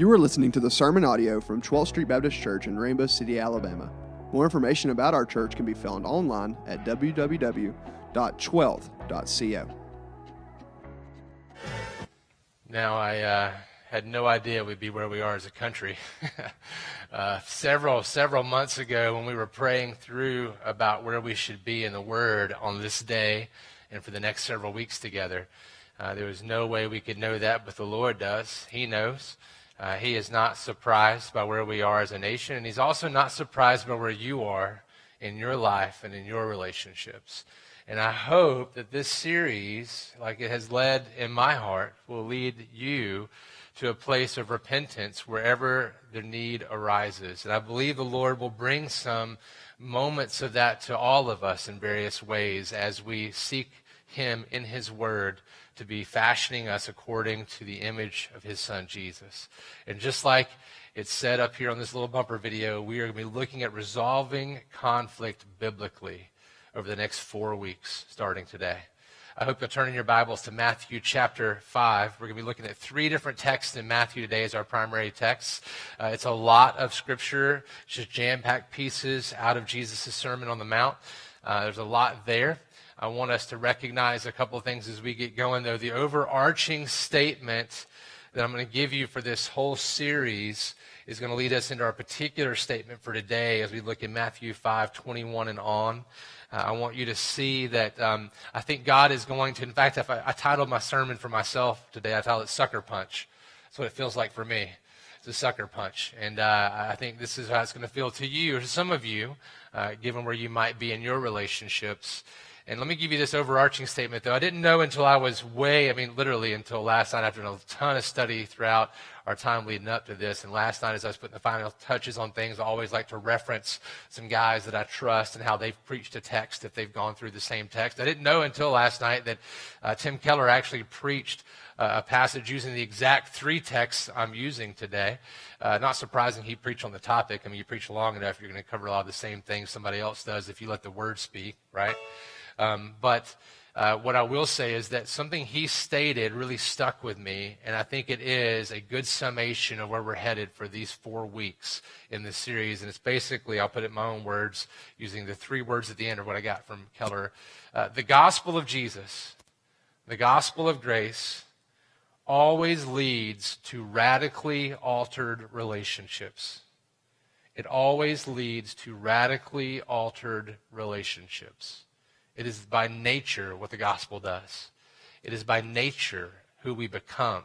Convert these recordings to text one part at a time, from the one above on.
You are listening to the sermon audio from 12th Street Baptist Church in Rainbow City, Alabama. More information about our church can be found online at www.12th.co. Now, I uh, had no idea we'd be where we are as a country. uh, several, several months ago, when we were praying through about where we should be in the Word on this day and for the next several weeks together, uh, there was no way we could know that, but the Lord does. He knows. Uh, he is not surprised by where we are as a nation, and he's also not surprised by where you are in your life and in your relationships. And I hope that this series, like it has led in my heart, will lead you to a place of repentance wherever the need arises. And I believe the Lord will bring some moments of that to all of us in various ways as we seek Him in His Word to be fashioning us according to the image of his son Jesus. And just like it's said up here on this little bumper video, we are going to be looking at resolving conflict biblically over the next four weeks, starting today. I hope you'll turn in your Bibles to Matthew chapter 5. We're going to be looking at three different texts in Matthew today as our primary text. Uh, it's a lot of scripture, just jam packed pieces out of Jesus' Sermon on the Mount. Uh, there's a lot there. I want us to recognize a couple of things as we get going, though. The overarching statement that I'm going to give you for this whole series is going to lead us into our particular statement for today as we look in Matthew 5 21 and on. Uh, I want you to see that um, I think God is going to, in fact, if I, I titled my sermon for myself today, I titled it Sucker Punch. That's what it feels like for me. It's a sucker punch. And uh, I think this is how it's going to feel to you, or to some of you, uh, given where you might be in your relationships. And let me give you this overarching statement, though. I didn't know until I was way, I mean, literally until last night after a ton of study throughout our time leading up to this. And last night, as I was putting the final touches on things, I always like to reference some guys that I trust and how they've preached a text if they've gone through the same text. I didn't know until last night that uh, Tim Keller actually preached uh, a passage using the exact three texts I'm using today. Uh, not surprising he preached on the topic. I mean, you preach long enough, you're going to cover a lot of the same things somebody else does if you let the word speak, right? Um, but uh, what I will say is that something he stated really stuck with me, and I think it is a good summation of where we're headed for these four weeks in this series. And it's basically, I'll put it in my own words, using the three words at the end of what I got from Keller. Uh, the gospel of Jesus, the gospel of grace, always leads to radically altered relationships. It always leads to radically altered relationships. It is by nature what the gospel does. It is by nature who we become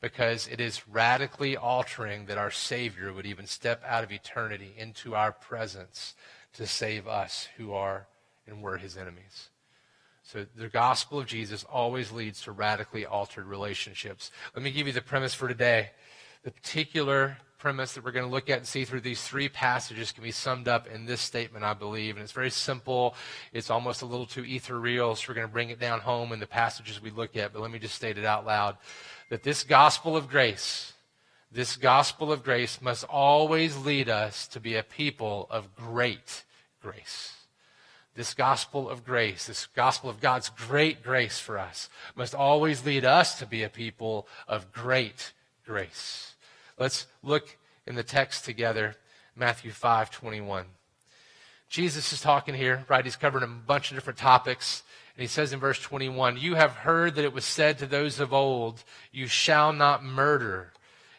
because it is radically altering that our Savior would even step out of eternity into our presence to save us who are and were his enemies. So the gospel of Jesus always leads to radically altered relationships. Let me give you the premise for today. The particular premise that we're going to look at and see through these three passages can be summed up in this statement, I believe. And it's very simple. It's almost a little too ethereal, so we're going to bring it down home in the passages we look at. But let me just state it out loud that this gospel of grace, this gospel of grace must always lead us to be a people of great grace. This gospel of grace, this gospel of God's great grace for us, must always lead us to be a people of great grace. Let's look in the text together, Matthew 5 21. Jesus is talking here, right? He's covering a bunch of different topics. And he says in verse 21, You have heard that it was said to those of old, You shall not murder,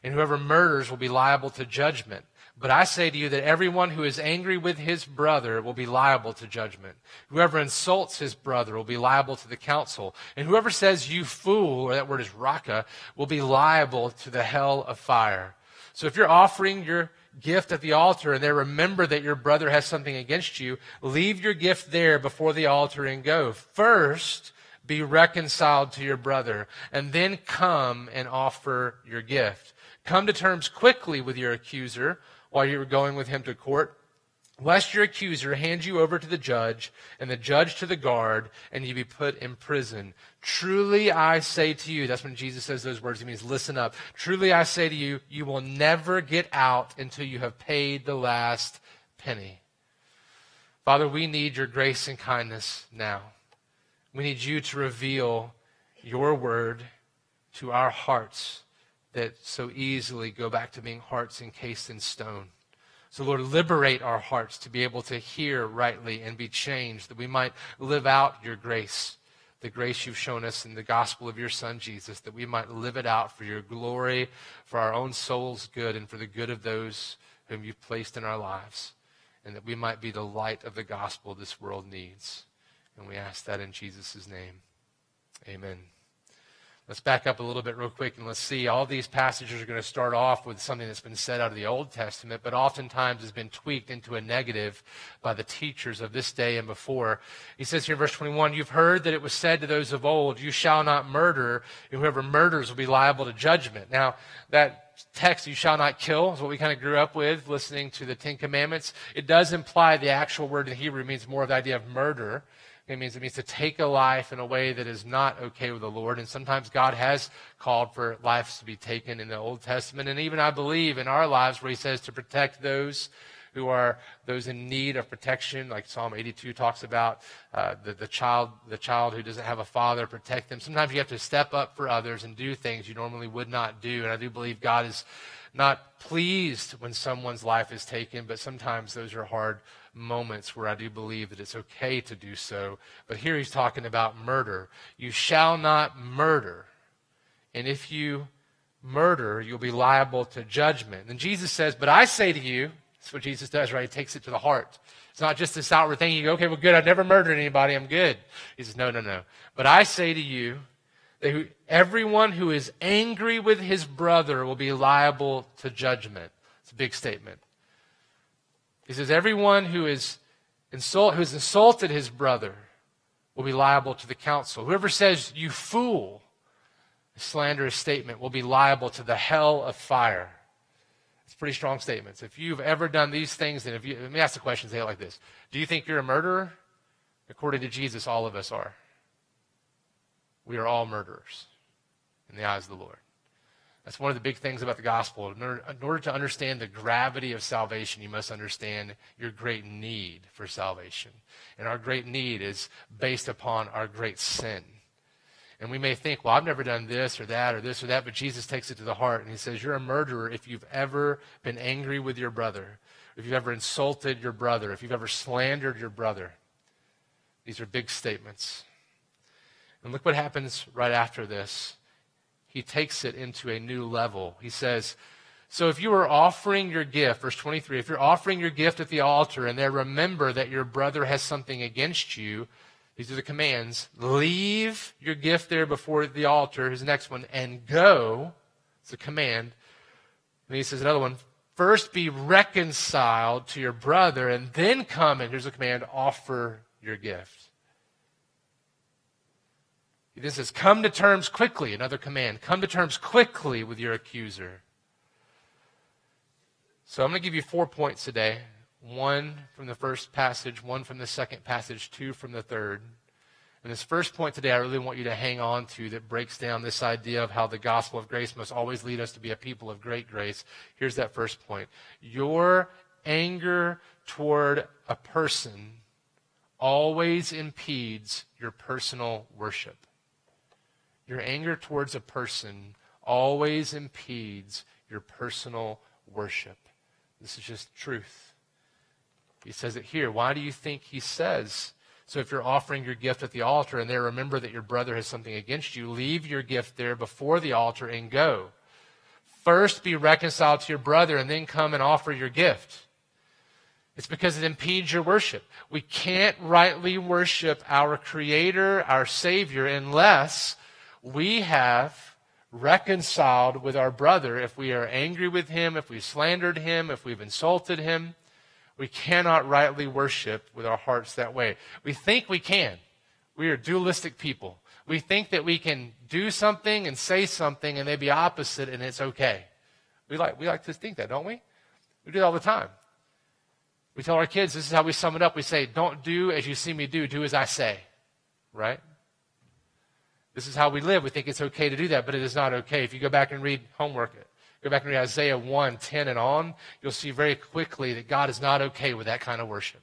and whoever murders will be liable to judgment. But I say to you that everyone who is angry with his brother will be liable to judgment. Whoever insults his brother will be liable to the council. And whoever says, you fool, or that word is raka, will be liable to the hell of fire. So if you're offering your gift at the altar and there remember that your brother has something against you, leave your gift there before the altar and go. First, be reconciled to your brother, and then come and offer your gift. Come to terms quickly with your accuser while you were going with him to court, lest your accuser hand you over to the judge, and the judge to the guard, and you be put in prison. Truly I say to you, that's when Jesus says those words, he means listen up. Truly I say to you, you will never get out until you have paid the last penny. Father, we need your grace and kindness now. We need you to reveal your word to our hearts that so easily go back to being hearts encased in stone. So, Lord, liberate our hearts to be able to hear rightly and be changed, that we might live out your grace, the grace you've shown us in the gospel of your Son, Jesus, that we might live it out for your glory, for our own soul's good, and for the good of those whom you've placed in our lives, and that we might be the light of the gospel this world needs. And we ask that in Jesus' name. Amen. Let's back up a little bit real quick and let's see. All these passages are going to start off with something that's been said out of the Old Testament, but oftentimes has been tweaked into a negative by the teachers of this day and before. He says here verse 21, You've heard that it was said to those of old, You shall not murder, and whoever murders will be liable to judgment. Now, that text, you shall not kill, is what we kind of grew up with listening to the Ten Commandments. It does imply the actual word in Hebrew means more of the idea of murder. It means it means to take a life in a way that is not okay with the Lord. And sometimes God has called for lives to be taken in the Old Testament. And even I believe in our lives where he says to protect those who are those in need of protection, like Psalm 82 talks about uh, the, the child, the child who doesn't have a father, protect them. Sometimes you have to step up for others and do things you normally would not do. And I do believe God is not pleased when someone's life is taken, but sometimes those are hard moments where I do believe that it's okay to do so. But here he's talking about murder. You shall not murder. And if you murder, you'll be liable to judgment. And Jesus says, But I say to you, that's what Jesus does, right? He takes it to the heart. It's not just this outward thing. You go, okay, well, good. I've never murdered anybody. I'm good. He says, no, no, no. But I say to you that everyone who is angry with his brother will be liable to judgment. It's a big statement. He says, everyone who is insult, has insulted his brother will be liable to the council. Whoever says, you fool, a slanderous statement, will be liable to the hell of fire. It's pretty strong statements. If you've ever done these things, and if you, let me ask the question, say it like this. Do you think you're a murderer? According to Jesus, all of us are. We are all murderers in the eyes of the Lord. That's one of the big things about the gospel. In order, in order, to understand the gravity of salvation, you must understand your great need for salvation. And our great need is based upon our great sin. And we may think, well, I've never done this or that or this or that, but Jesus takes it to the heart and he says, You're a murderer if you've ever been angry with your brother, if you've ever insulted your brother, if you've ever slandered your brother. These are big statements. And look what happens right after this he takes it into a new level. He says, So if you are offering your gift, verse 23, if you're offering your gift at the altar and there remember that your brother has something against you, these are the commands. Leave your gift there before the altar, his next one, and go. It's a command. And he says another one. First be reconciled to your brother, and then come, and here's a command, offer your gift. He then says, Come to terms quickly, another command. Come to terms quickly with your accuser. So I'm going to give you four points today one from the first passage, one from the second passage, two from the third. And this first point today, I really want you to hang on to that breaks down this idea of how the gospel of grace must always lead us to be a people of great grace. Here's that first point Your anger toward a person always impedes your personal worship. Your anger towards a person always impedes your personal worship. This is just truth. He says it here. Why do you think he says? So if you're offering your gift at the altar and there remember that your brother has something against you, leave your gift there before the altar and go. First be reconciled to your brother and then come and offer your gift. It's because it impedes your worship. We can't rightly worship our Creator, our Savior, unless we have reconciled with our brother if we are angry with him, if we've slandered him, if we've insulted him. We cannot rightly worship with our hearts that way. We think we can. We are dualistic people. We think that we can do something and say something and they be opposite and it's okay. We like, we like to think that, don't we? We do it all the time. We tell our kids, this is how we sum it up. We say, don't do as you see me do, do as I say. Right? This is how we live. We think it's okay to do that, but it is not okay. If you go back and read homework, go back and read Isaiah 1, 10 and on, you'll see very quickly that God is not okay with that kind of worship.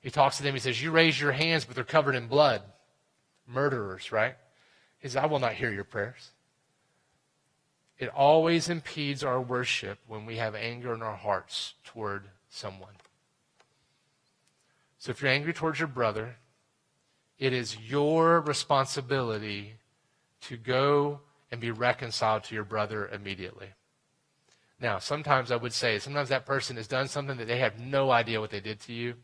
He talks to them, he says, You raise your hands, but they're covered in blood. Murderers, right? He says, I will not hear your prayers. It always impedes our worship when we have anger in our hearts toward someone. So if you're angry towards your brother, it is your responsibility to go and be reconciled to your brother immediately. Now, sometimes I would say, sometimes that person has done something that they have no idea what they did to you.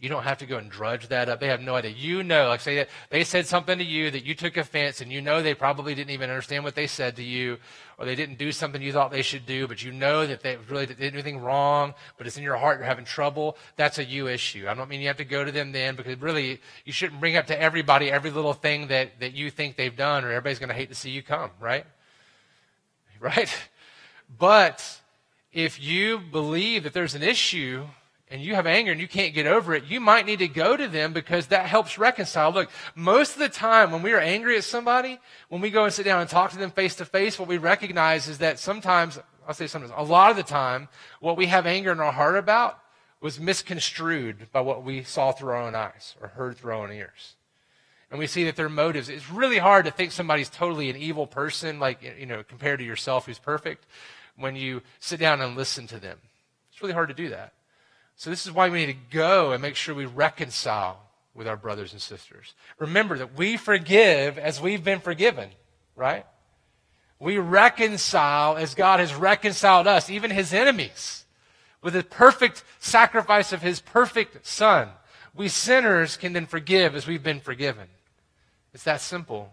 You don't have to go and drudge that up. They have no idea. You know, like say that they said something to you that you took offense, and you know they probably didn't even understand what they said to you, or they didn't do something you thought they should do, but you know that they really do anything wrong, but it's in your heart, you're having trouble. That's a you issue. I don't mean you have to go to them then, because really, you shouldn't bring up to everybody every little thing that, that you think they've done, or everybody's going to hate to see you come, right? Right? But if you believe that there's an issue, and you have anger and you can't get over it, you might need to go to them because that helps reconcile. Look, most of the time when we are angry at somebody, when we go and sit down and talk to them face to face, what we recognize is that sometimes, I'll say sometimes, a lot of the time, what we have anger in our heart about was misconstrued by what we saw through our own eyes or heard through our own ears. And we see that their motives, it's really hard to think somebody's totally an evil person, like, you know, compared to yourself who's perfect, when you sit down and listen to them. It's really hard to do that. So, this is why we need to go and make sure we reconcile with our brothers and sisters. Remember that we forgive as we've been forgiven, right? We reconcile as God has reconciled us, even his enemies, with the perfect sacrifice of his perfect Son. We sinners can then forgive as we've been forgiven. It's that simple,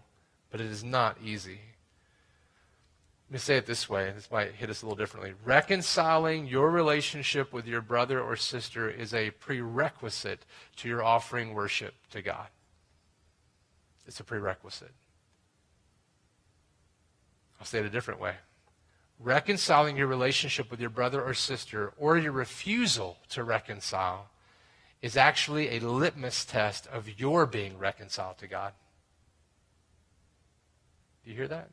but it is not easy. Let me say it this way. This might hit us a little differently. Reconciling your relationship with your brother or sister is a prerequisite to your offering worship to God. It's a prerequisite. I'll say it a different way. Reconciling your relationship with your brother or sister, or your refusal to reconcile, is actually a litmus test of your being reconciled to God. Do you hear that?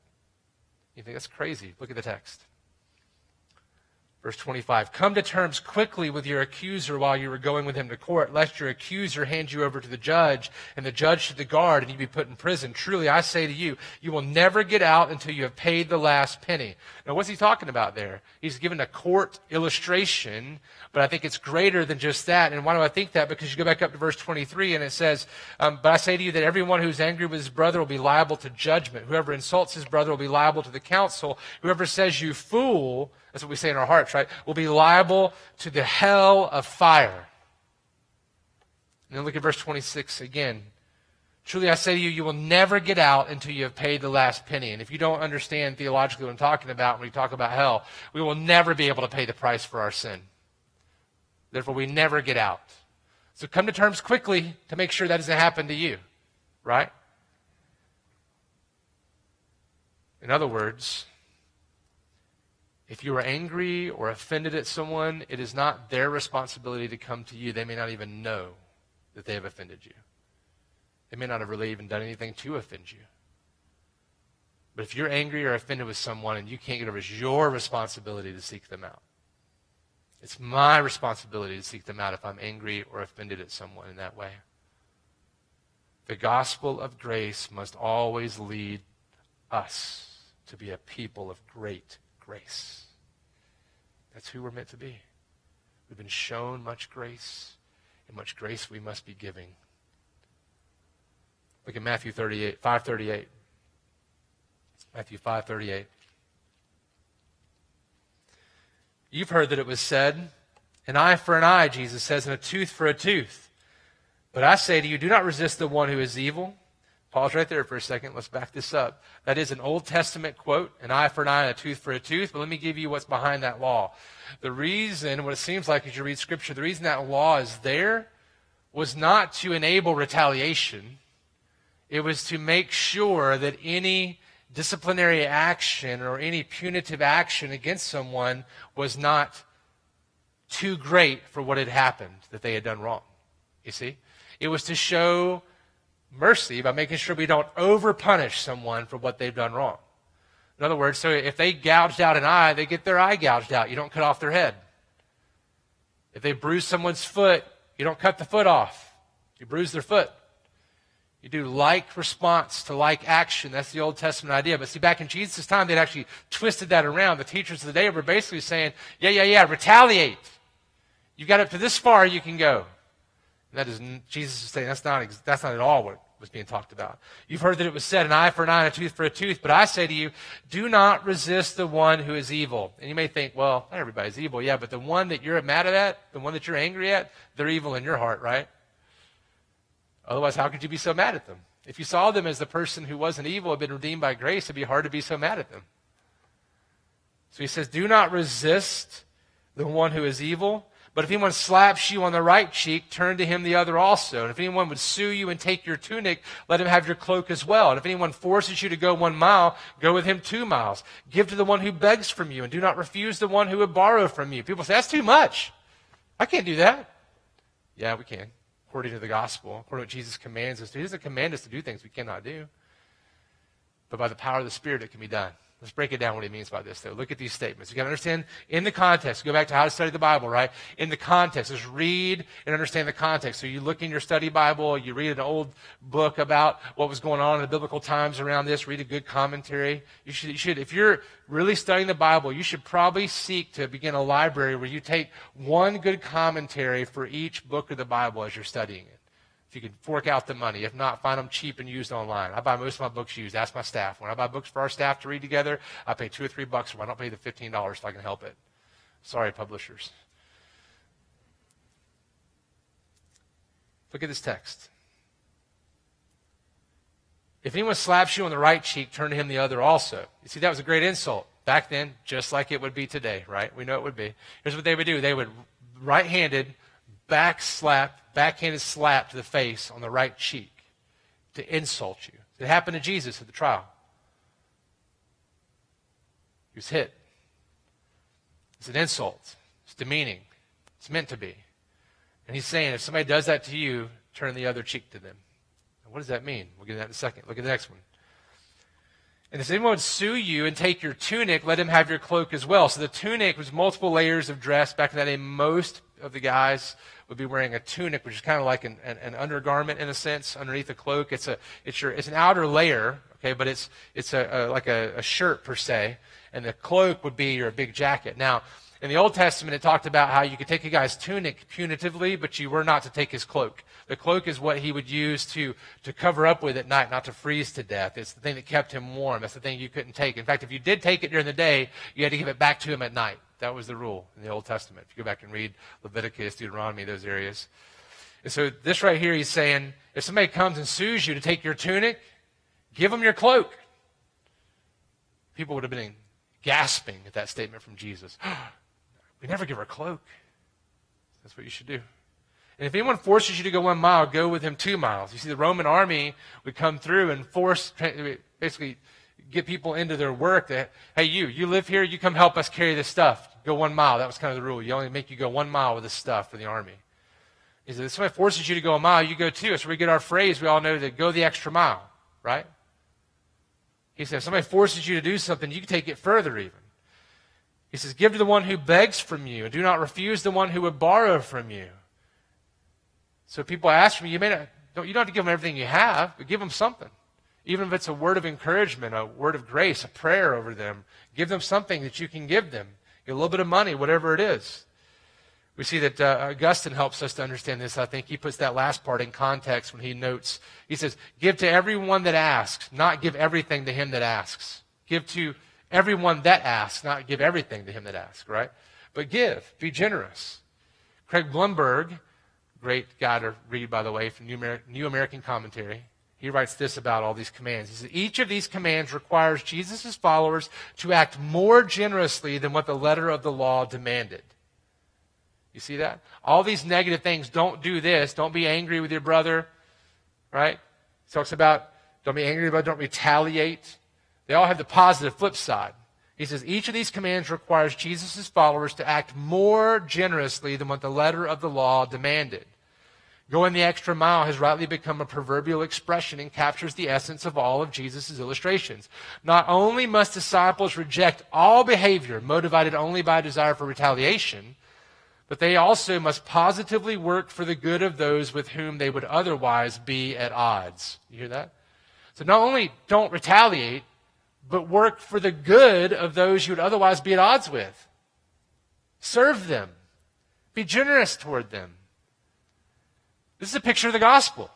You think that's crazy. Look at the text. Verse 25 Come to terms quickly with your accuser while you are going with him to court, lest your accuser hand you over to the judge, and the judge to the guard, and you be put in prison. Truly, I say to you, you will never get out until you have paid the last penny. Now, what's he talking about there? He's given a court illustration, but I think it's greater than just that. And why do I think that? Because you go back up to verse 23, and it says, um, But I say to you that everyone who's angry with his brother will be liable to judgment. Whoever insults his brother will be liable to the council. Whoever says, You fool, that's what we say in our hearts, right? We'll be liable to the hell of fire. And then look at verse 26 again. Truly I say to you, you will never get out until you have paid the last penny. And if you don't understand theologically what I'm talking about when we talk about hell, we will never be able to pay the price for our sin. Therefore, we never get out. So come to terms quickly to make sure that doesn't happen to you, right? In other words, if you are angry or offended at someone, it is not their responsibility to come to you. They may not even know that they have offended you. They may not have really even done anything to offend you. But if you're angry or offended with someone and you can't get over, it's your responsibility to seek them out. It's my responsibility to seek them out if I'm angry or offended at someone in that way. The gospel of grace must always lead us to be a people of great grace. That's who we're meant to be. We've been shown much grace, and much grace we must be giving. Look at Matthew 38, 538. Matthew 538. You've heard that it was said, an eye for an eye, Jesus says, and a tooth for a tooth. But I say to you, do not resist the one who is evil. Pause right there for a second. Let's back this up. That is an Old Testament quote, an eye for an eye and a tooth for a tooth. But let me give you what's behind that law. The reason, what it seems like as you read Scripture, the reason that law is there was not to enable retaliation. It was to make sure that any disciplinary action or any punitive action against someone was not too great for what had happened that they had done wrong. You see? It was to show mercy by making sure we don't overpunish someone for what they've done wrong. In other words, so if they gouged out an eye, they get their eye gouged out. You don't cut off their head. If they bruise someone's foot, you don't cut the foot off. You bruise their foot. You do like response to like action. That's the Old Testament idea. But see, back in Jesus' time, they'd actually twisted that around. The teachers of the day were basically saying, yeah, yeah, yeah, retaliate. You've got up to this far, you can go. That is, Jesus is saying that's not, that's not at all what was being talked about. You've heard that it was said, an eye for an eye, a tooth for a tooth. But I say to you, do not resist the one who is evil. And you may think, well, not everybody's evil. Yeah, but the one that you're mad at, the one that you're angry at, they're evil in your heart, right? Otherwise, how could you be so mad at them? If you saw them as the person who wasn't evil, had been redeemed by grace, it'd be hard to be so mad at them. So he says, Do not resist the one who is evil. But if anyone slaps you on the right cheek, turn to him the other also. And if anyone would sue you and take your tunic, let him have your cloak as well. And if anyone forces you to go one mile, go with him two miles. Give to the one who begs from you, and do not refuse the one who would borrow from you. People say, That's too much. I can't do that. Yeah, we can according to the gospel, according to what Jesus commands us to. He doesn't command us to do things we cannot do. But by the power of the Spirit, it can be done. Let's break it down what he means by this, though. Look at these statements. You got to understand in the context. Go back to how to study the Bible, right? In the context. Just read and understand the context. So you look in your study Bible, you read an old book about what was going on in the biblical times around this, read a good commentary. You should, you should if you're really studying the Bible, you should probably seek to begin a library where you take one good commentary for each book of the Bible as you're studying it. If you can fork out the money. If not, find them cheap and used online. I buy most of my books used. Ask my staff. When I buy books for our staff to read together, I pay two or three bucks them. I don't pay the $15 if I can help it. Sorry, publishers. Look at this text. If anyone slaps you on the right cheek, turn to him the other also. You see, that was a great insult. Back then, just like it would be today, right? We know it would be. Here's what they would do they would right handed back slap backhanded slap to the face on the right cheek to insult you. It happened to Jesus at the trial. He was hit. It's an insult. It's demeaning. It's meant to be. And he's saying if somebody does that to you, turn the other cheek to them. what does that mean? We'll get to that in a second. Look at the next one. And if anyone would sue you and take your tunic, let him have your cloak as well. So the tunic was multiple layers of dress. Back in that day, most of the guys would be wearing a tunic, which is kind of like an, an, an undergarment in a sense underneath a cloak. It's a it's your it's an outer layer, okay, but it's it's a, a like a, a shirt per se, and the cloak would be your big jacket. Now. In the Old Testament, it talked about how you could take a guy's tunic punitively, but you were not to take his cloak. The cloak is what he would use to, to cover up with at night, not to freeze to death. It's the thing that kept him warm. That's the thing you couldn't take. In fact, if you did take it during the day, you had to give it back to him at night. That was the rule in the Old Testament. If you go back and read Leviticus, Deuteronomy, those areas. And so this right here, he's saying, if somebody comes and sues you to take your tunic, give them your cloak. People would have been gasping at that statement from Jesus. we never give her a cloak. That's what you should do. And if anyone forces you to go one mile, go with him two miles. You see, the Roman army would come through and force, basically, get people into their work that, hey, you, you live here, you come help us carry this stuff. Go one mile. That was kind of the rule. You only make you go one mile with this stuff for the army. He said, if somebody forces you to go a mile, you go two. That's where we get our phrase. We all know that go the extra mile, right? He said, if somebody forces you to do something, you can take it further even. He says, give to the one who begs from you, and do not refuse the one who would borrow from you. So people ask from you, may not, don't, you don't have to give them everything you have, but give them something. Even if it's a word of encouragement, a word of grace, a prayer over them, give them something that you can give them a little bit of money, whatever it is. We see that uh, Augustine helps us to understand this. I think he puts that last part in context when he notes, he says, Give to everyone that asks, not give everything to him that asks. Give to everyone that asks, not give everything to him that asks, right? But give, be generous. Craig Blomberg, great guy to read, by the way, from New American Commentary, he writes this about all these commands. He says, Each of these commands requires Jesus' followers to act more generously than what the letter of the law demanded. You see that? All these negative things, don't do this, don't be angry with your brother, right? He talks about don't be angry about, don't retaliate. They all have the positive flip side. He says each of these commands requires Jesus' followers to act more generously than what the letter of the law demanded. Going the extra mile has rightly become a proverbial expression and captures the essence of all of Jesus' illustrations. Not only must disciples reject all behavior motivated only by a desire for retaliation, but they also must positively work for the good of those with whom they would otherwise be at odds. You hear that? So not only don't retaliate, but work for the good of those you would otherwise be at odds with. Serve them. Be generous toward them. This is a picture of the gospel.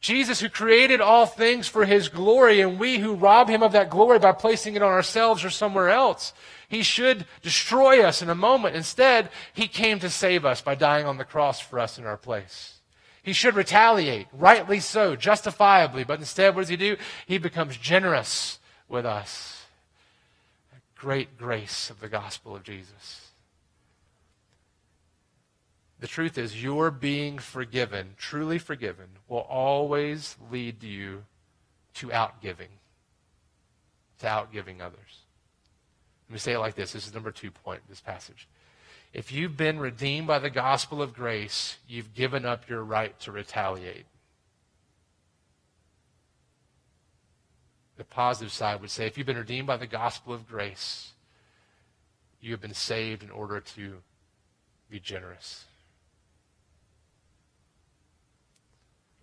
Jesus, who created all things for his glory, and we who rob him of that glory by placing it on ourselves or somewhere else. He should destroy us in a moment. Instead, he came to save us by dying on the cross for us in our place. He should retaliate, rightly so, justifiably, but instead, what does he do? He becomes generous with us. A Great grace of the gospel of Jesus. The truth is, your being forgiven, truly forgiven, will always lead you to outgiving, to outgiving others. Let me say it like this. This is number two point, in this passage. If you've been redeemed by the gospel of grace, you've given up your right to retaliate. The positive side would say if you've been redeemed by the gospel of grace, you have been saved in order to be generous.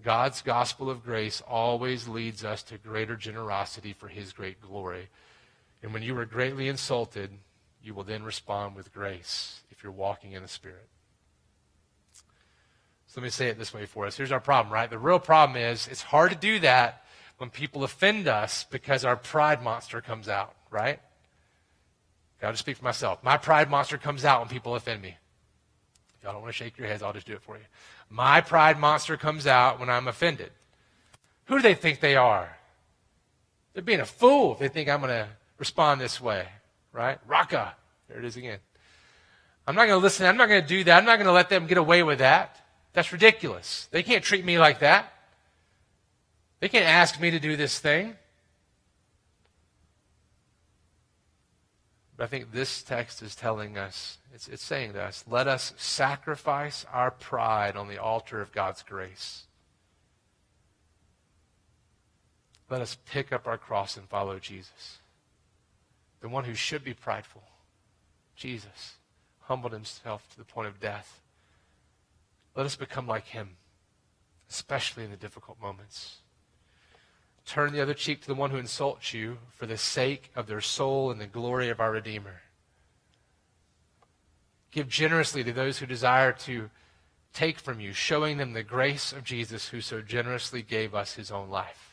God's gospel of grace always leads us to greater generosity for his great glory. And when you are greatly insulted, you will then respond with grace if you're walking in the Spirit. So let me say it this way for us. Here's our problem, right? The real problem is it's hard to do that when people offend us because our pride monster comes out, right? I'll just speak for myself. My pride monster comes out when people offend me. If y'all don't want to shake your heads, I'll just do it for you. My pride monster comes out when I'm offended. Who do they think they are? They're being a fool if they think I'm going to respond this way, right? Raka. There it is again. I'm not going to listen. I'm not going to do that. I'm not going to let them get away with that. That's ridiculous. They can't treat me like that. They can't ask me to do this thing. But I think this text is telling us, it's, it's saying to us, let us sacrifice our pride on the altar of God's grace. Let us pick up our cross and follow Jesus. The one who should be prideful, Jesus, humbled himself to the point of death. Let us become like him, especially in the difficult moments. Turn the other cheek to the one who insults you for the sake of their soul and the glory of our Redeemer. Give generously to those who desire to take from you, showing them the grace of Jesus who so generously gave us his own life.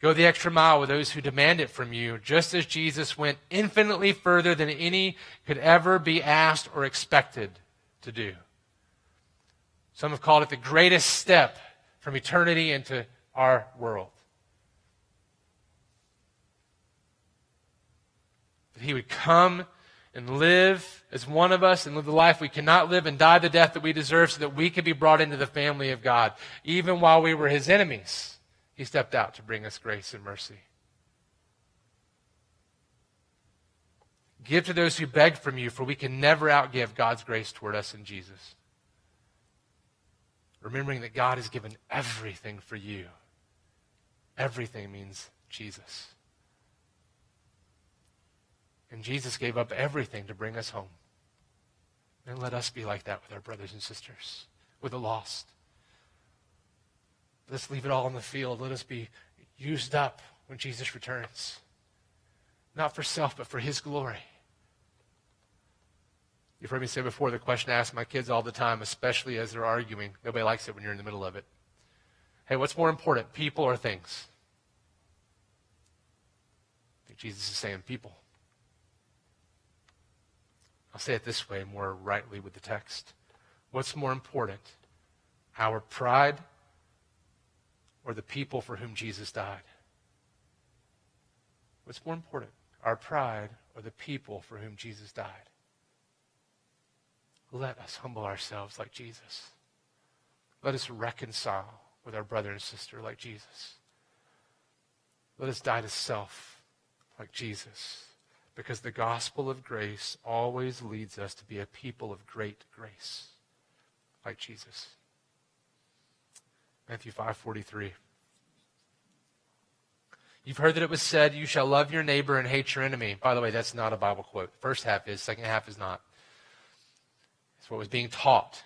Go the extra mile with those who demand it from you, just as Jesus went infinitely further than any could ever be asked or expected to do. Some have called it the greatest step from eternity into our world. That he would come and live as one of us and live the life we cannot live and die the death that we deserve so that we could be brought into the family of God. Even while we were his enemies, he stepped out to bring us grace and mercy. Give to those who beg from you, for we can never outgive God's grace toward us in Jesus remembering that God has given everything for you. Everything means Jesus. And Jesus gave up everything to bring us home. And let us be like that with our brothers and sisters, with the lost. Let's leave it all on the field. Let us be used up when Jesus returns. Not for self, but for his glory. You've heard me say before the question I ask my kids all the time, especially as they're arguing. Nobody likes it when you're in the middle of it. Hey, what's more important, people or things? I think Jesus is saying people. I'll say it this way more rightly with the text. What's more important, our pride or the people for whom Jesus died? What's more important, our pride or the people for whom Jesus died? let us humble ourselves like Jesus. Let us reconcile with our brother and sister like Jesus. Let us die to self like Jesus. Because the gospel of grace always leads us to be a people of great grace like Jesus. Matthew 5:43 You've heard that it was said, You shall love your neighbor and hate your enemy. By the way, that's not a Bible quote. First half is, second half is not. It's what was being taught.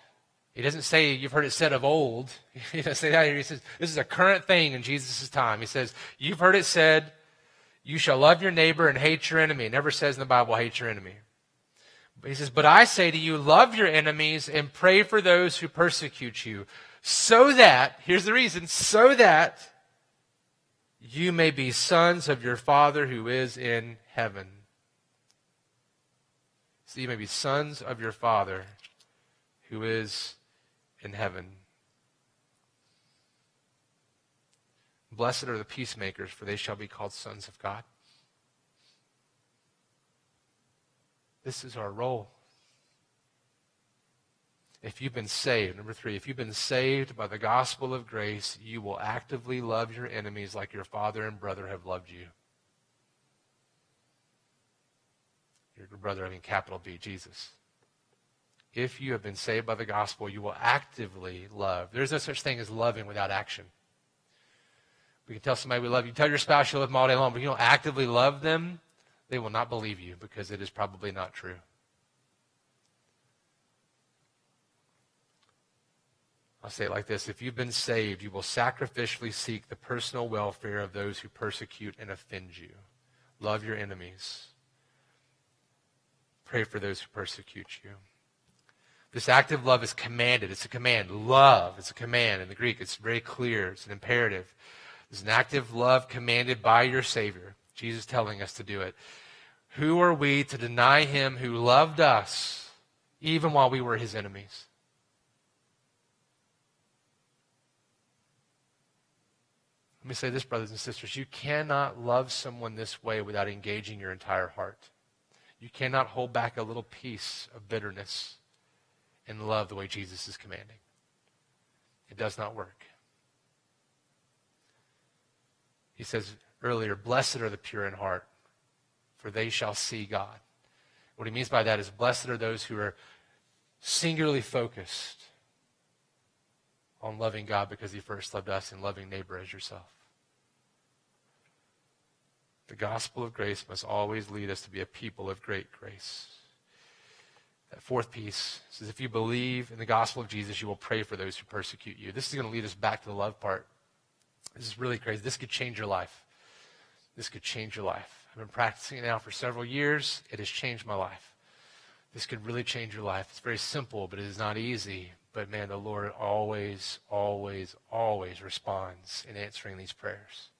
He doesn't say you've heard it said of old. He doesn't say that. He says this is a current thing in Jesus' time. He says, You've heard it said, You shall love your neighbor and hate your enemy. It never says in the Bible, hate your enemy. But he says, But I say to you, love your enemies and pray for those who persecute you, so that, here's the reason, so that you may be sons of your Father who is in heaven. So you may be sons of your Father who is in heaven. Blessed are the peacemakers, for they shall be called sons of God. This is our role. If you've been saved, number three, if you've been saved by the gospel of grace, you will actively love your enemies like your father and brother have loved you. Your brother, I mean capital B, Jesus. If you have been saved by the gospel, you will actively love. There's no such thing as loving without action. We can tell somebody we love you. Tell your spouse you love them all day long, but you don't actively love them, they will not believe you because it is probably not true. I'll say it like this If you've been saved, you will sacrificially seek the personal welfare of those who persecute and offend you. Love your enemies. Pray for those who persecute you. This active love is commanded. It's a command. Love is a command. In the Greek, it's very clear. It's an imperative. It's an active love commanded by your Savior. Jesus telling us to do it. Who are we to deny him who loved us even while we were his enemies? Let me say this, brothers and sisters. You cannot love someone this way without engaging your entire heart. You cannot hold back a little piece of bitterness and love the way Jesus is commanding. It does not work. He says earlier, Blessed are the pure in heart, for they shall see God. What he means by that is, Blessed are those who are singularly focused on loving God because he first loved us and loving neighbor as yourself. The gospel of grace must always lead us to be a people of great grace. That fourth piece says, if you believe in the gospel of Jesus, you will pray for those who persecute you. This is going to lead us back to the love part. This is really crazy. This could change your life. This could change your life. I've been practicing it now for several years. It has changed my life. This could really change your life. It's very simple, but it is not easy. But man, the Lord always, always, always responds in answering these prayers.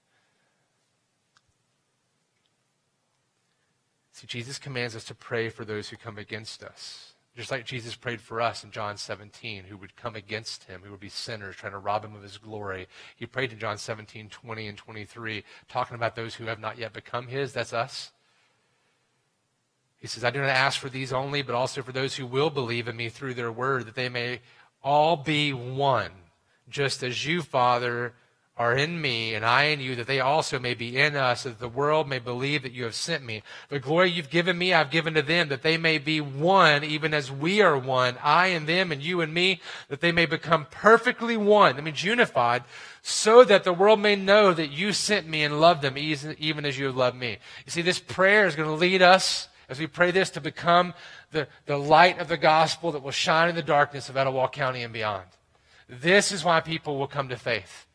See, Jesus commands us to pray for those who come against us. Just like Jesus prayed for us in John 17, who would come against him, who would be sinners trying to rob him of his glory. He prayed in John 17, 20 and 23, talking about those who have not yet become his. That's us. He says, I do not ask for these only, but also for those who will believe in me through their word, that they may all be one, just as you, Father, are in me and I in you, that they also may be in us, that the world may believe that you have sent me. The glory you've given me, I've given to them, that they may be one, even as we are one, I and them and you and me, that they may become perfectly one. That means unified, so that the world may know that you sent me and loved them, even as you have loved me. You see, this prayer is going to lead us as we pray this to become the, the light of the gospel that will shine in the darkness of Etowah County and beyond. This is why people will come to faith,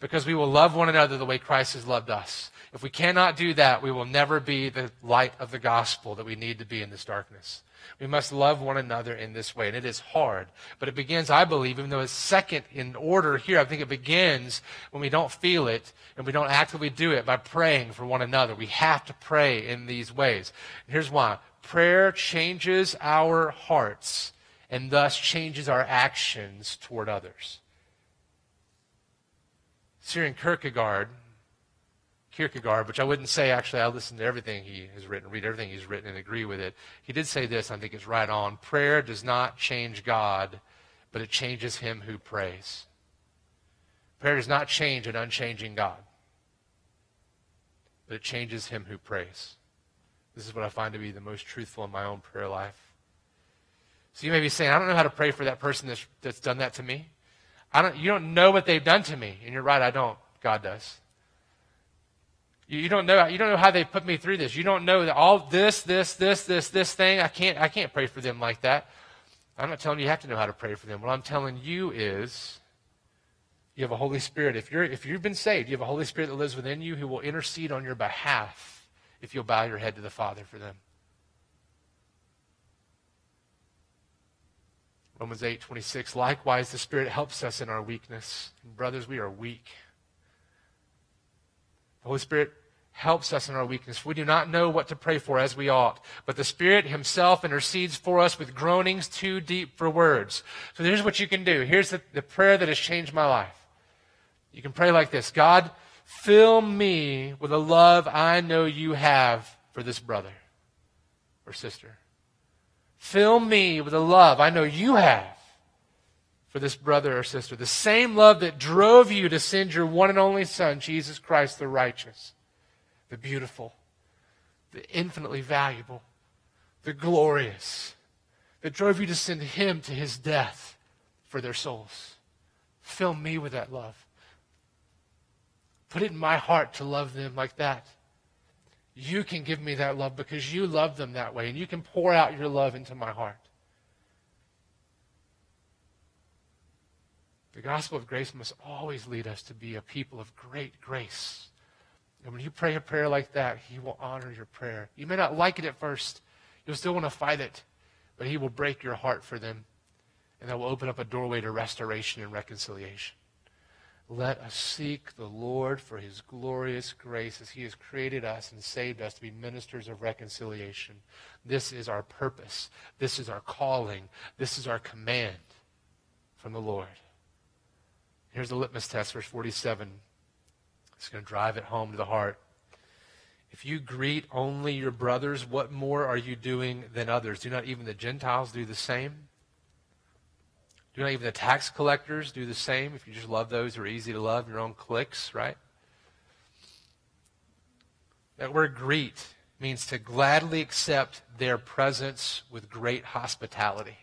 because we will love one another the way Christ has loved us. If we cannot do that, we will never be the light of the gospel that we need to be in this darkness. We must love one another in this way. And it is hard. But it begins, I believe, even though it's second in order here, I think it begins when we don't feel it and we don't actively do it by praying for one another. We have to pray in these ways. And here's why prayer changes our hearts and thus changes our actions toward others. Søren Kierkegaard Kierkegaard, which I wouldn't say actually I listen to everything he has written, read everything he's written, and agree with it. He did say this, I think it's right on. Prayer does not change God, but it changes him who prays. Prayer does not change an unchanging God, but it changes him who prays. This is what I find to be the most truthful in my own prayer life. So you may be saying, I don't know how to pray for that person that's, that's done that to me. I don't, you don't know what they've done to me. And you're right, I don't. God does. You, don't know. You don't know how they put me through this. You don't know that all this, this, this, this, this thing. I can't. I can't pray for them like that. I'm not telling you you have to know how to pray for them. What I'm telling you is you have a Holy Spirit. If, you're, if you've been saved, you have a Holy Spirit that lives within you who will intercede on your behalf if you'll bow your head to the Father for them. Romans 8, 26. Likewise, the Spirit helps us in our weakness. And brothers, we are weak. The Holy Spirit helps us in our weakness. We do not know what to pray for as we ought, but the Spirit Himself intercedes for us with groanings too deep for words. So here's what you can do. Here's the, the prayer that has changed my life. You can pray like this God, fill me with a love I know you have for this brother or sister. Fill me with a love I know you have for this brother or sister. The same love that drove you to send your one and only Son, Jesus Christ, the righteous, the beautiful, the infinitely valuable, the glorious, that drove you to send him to his death for their souls. Fill me with that love. Put it in my heart to love them like that. You can give me that love because you love them that way, and you can pour out your love into my heart. The gospel of grace must always lead us to be a people of great grace. And when you pray a prayer like that, He will honor your prayer. You may not like it at first, you'll still want to fight it, but He will break your heart for them, and that will open up a doorway to restoration and reconciliation. Let us seek the Lord for his glorious grace as he has created us and saved us to be ministers of reconciliation. This is our purpose. This is our calling. This is our command from the Lord. Here's the litmus test, verse 47. It's going to drive it home to the heart. If you greet only your brothers, what more are you doing than others? Do not even the Gentiles do the same? Do not even the tax collectors do the same if you just love those who are easy to love, your own cliques, right? That word greet means to gladly accept their presence with great hospitality.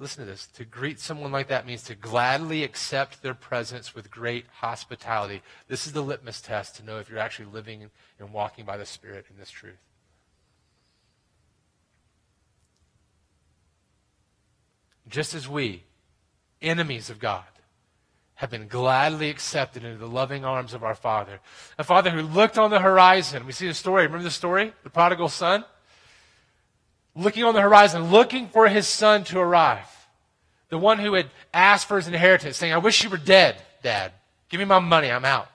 Listen to this. To greet someone like that means to gladly accept their presence with great hospitality. This is the litmus test to know if you're actually living and walking by the Spirit in this truth. just as we, enemies of God, have been gladly accepted into the loving arms of our Father. A Father who looked on the horizon. We see the story. Remember the story? The prodigal son? Looking on the horizon, looking for his son to arrive. The one who had asked for his inheritance, saying, I wish you were dead, Dad. Give me my money. I'm out.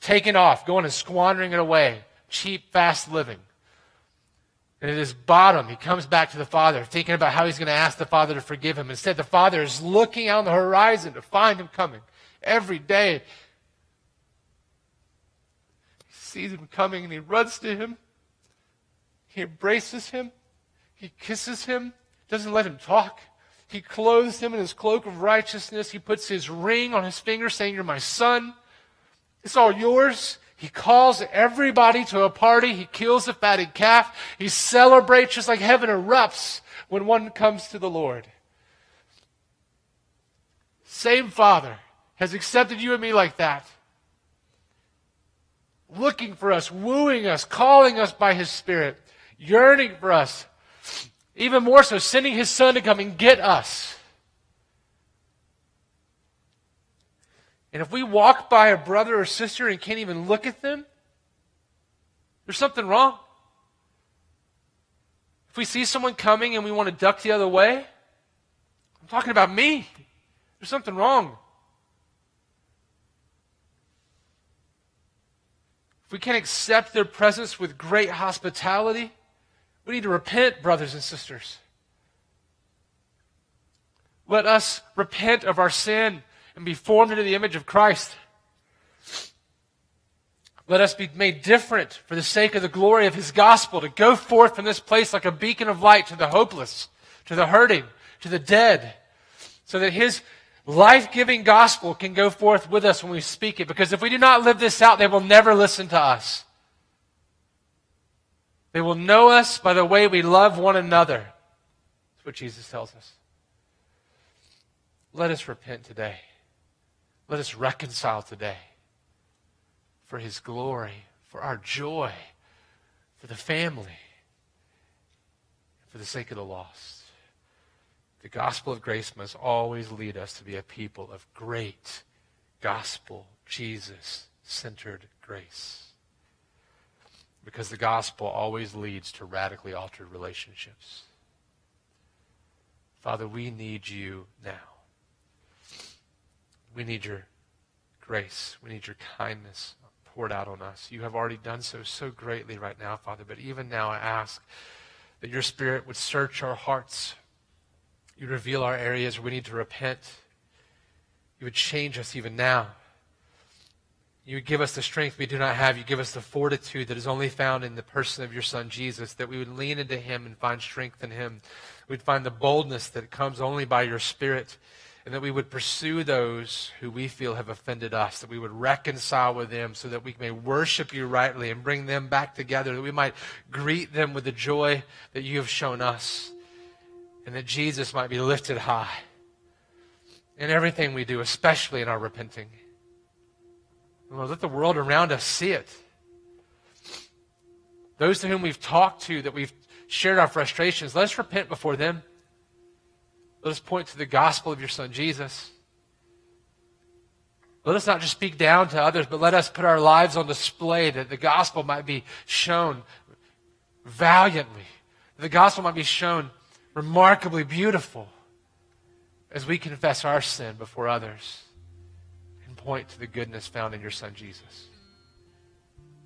Taking off, going and squandering it away. Cheap, fast living. And at his bottom, he comes back to the Father, thinking about how he's going to ask the Father to forgive him. Instead, the Father is looking out on the horizon to find him coming every day. He sees him coming and he runs to him. He embraces him. He kisses him, doesn't let him talk. He clothes him in his cloak of righteousness. He puts his ring on his finger, saying, You're my son. It's all yours. He calls everybody to a party. He kills a fatted calf. He celebrates just like heaven erupts when one comes to the Lord. Same Father has accepted you and me like that. Looking for us, wooing us, calling us by His Spirit, yearning for us. Even more so, sending His Son to come and get us. And if we walk by a brother or sister and can't even look at them, there's something wrong. If we see someone coming and we want to duck the other way, I'm talking about me. There's something wrong. If we can't accept their presence with great hospitality, we need to repent, brothers and sisters. Let us repent of our sin and be formed into the image of Christ. Let us be made different for the sake of the glory of his gospel, to go forth from this place like a beacon of light to the hopeless, to the hurting, to the dead, so that his life giving gospel can go forth with us when we speak it. Because if we do not live this out, they will never listen to us. They will know us by the way we love one another. That's what Jesus tells us. Let us repent today. Let us reconcile today. for His glory, for our joy, for the family, for the sake of the lost. The gospel of grace must always lead us to be a people of great gospel, Jesus centered grace. Because the gospel always leads to radically altered relationships. Father, we need you now. We need your grace. We need your kindness poured out on us. You have already done so so greatly right now, Father. But even now, I ask that your Spirit would search our hearts. You reveal our areas where we need to repent. You would change us even now. You give us the strength we do not have. You give us the fortitude that is only found in the person of your Son, Jesus, that we would lean into him and find strength in him. We'd find the boldness that comes only by your Spirit, and that we would pursue those who we feel have offended us, that we would reconcile with them so that we may worship you rightly and bring them back together, that we might greet them with the joy that you have shown us, and that Jesus might be lifted high in everything we do, especially in our repenting. Let the world around us see it. Those to whom we've talked to, that we've shared our frustrations, let us repent before them. Let us point to the gospel of your Son, Jesus. Let us not just speak down to others, but let us put our lives on display that the gospel might be shown valiantly. The gospel might be shown remarkably beautiful as we confess our sin before others point to the goodness found in your Son, Jesus.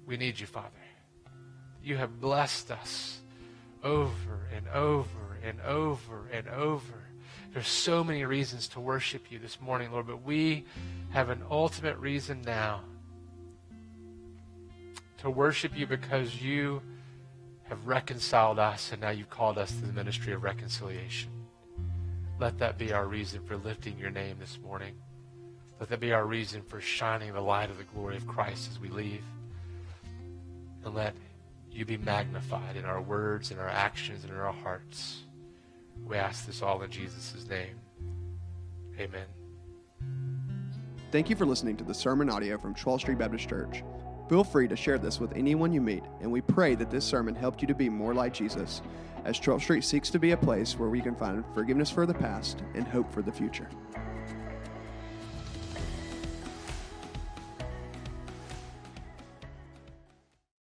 We need you, Father. You have blessed us over and over and over and over. There's so many reasons to worship you this morning, Lord, but we have an ultimate reason now to worship you because you have reconciled us and now you've called us to the ministry of reconciliation. Let that be our reason for lifting your name this morning. Let that be our reason for shining the light of the glory of Christ as we leave. And let you be magnified in our words, in our actions, and in our hearts. We ask this all in Jesus' name. Amen. Thank you for listening to the sermon audio from 12th Street Baptist Church. Feel free to share this with anyone you meet, and we pray that this sermon helped you to be more like Jesus as 12th Street seeks to be a place where we can find forgiveness for the past and hope for the future.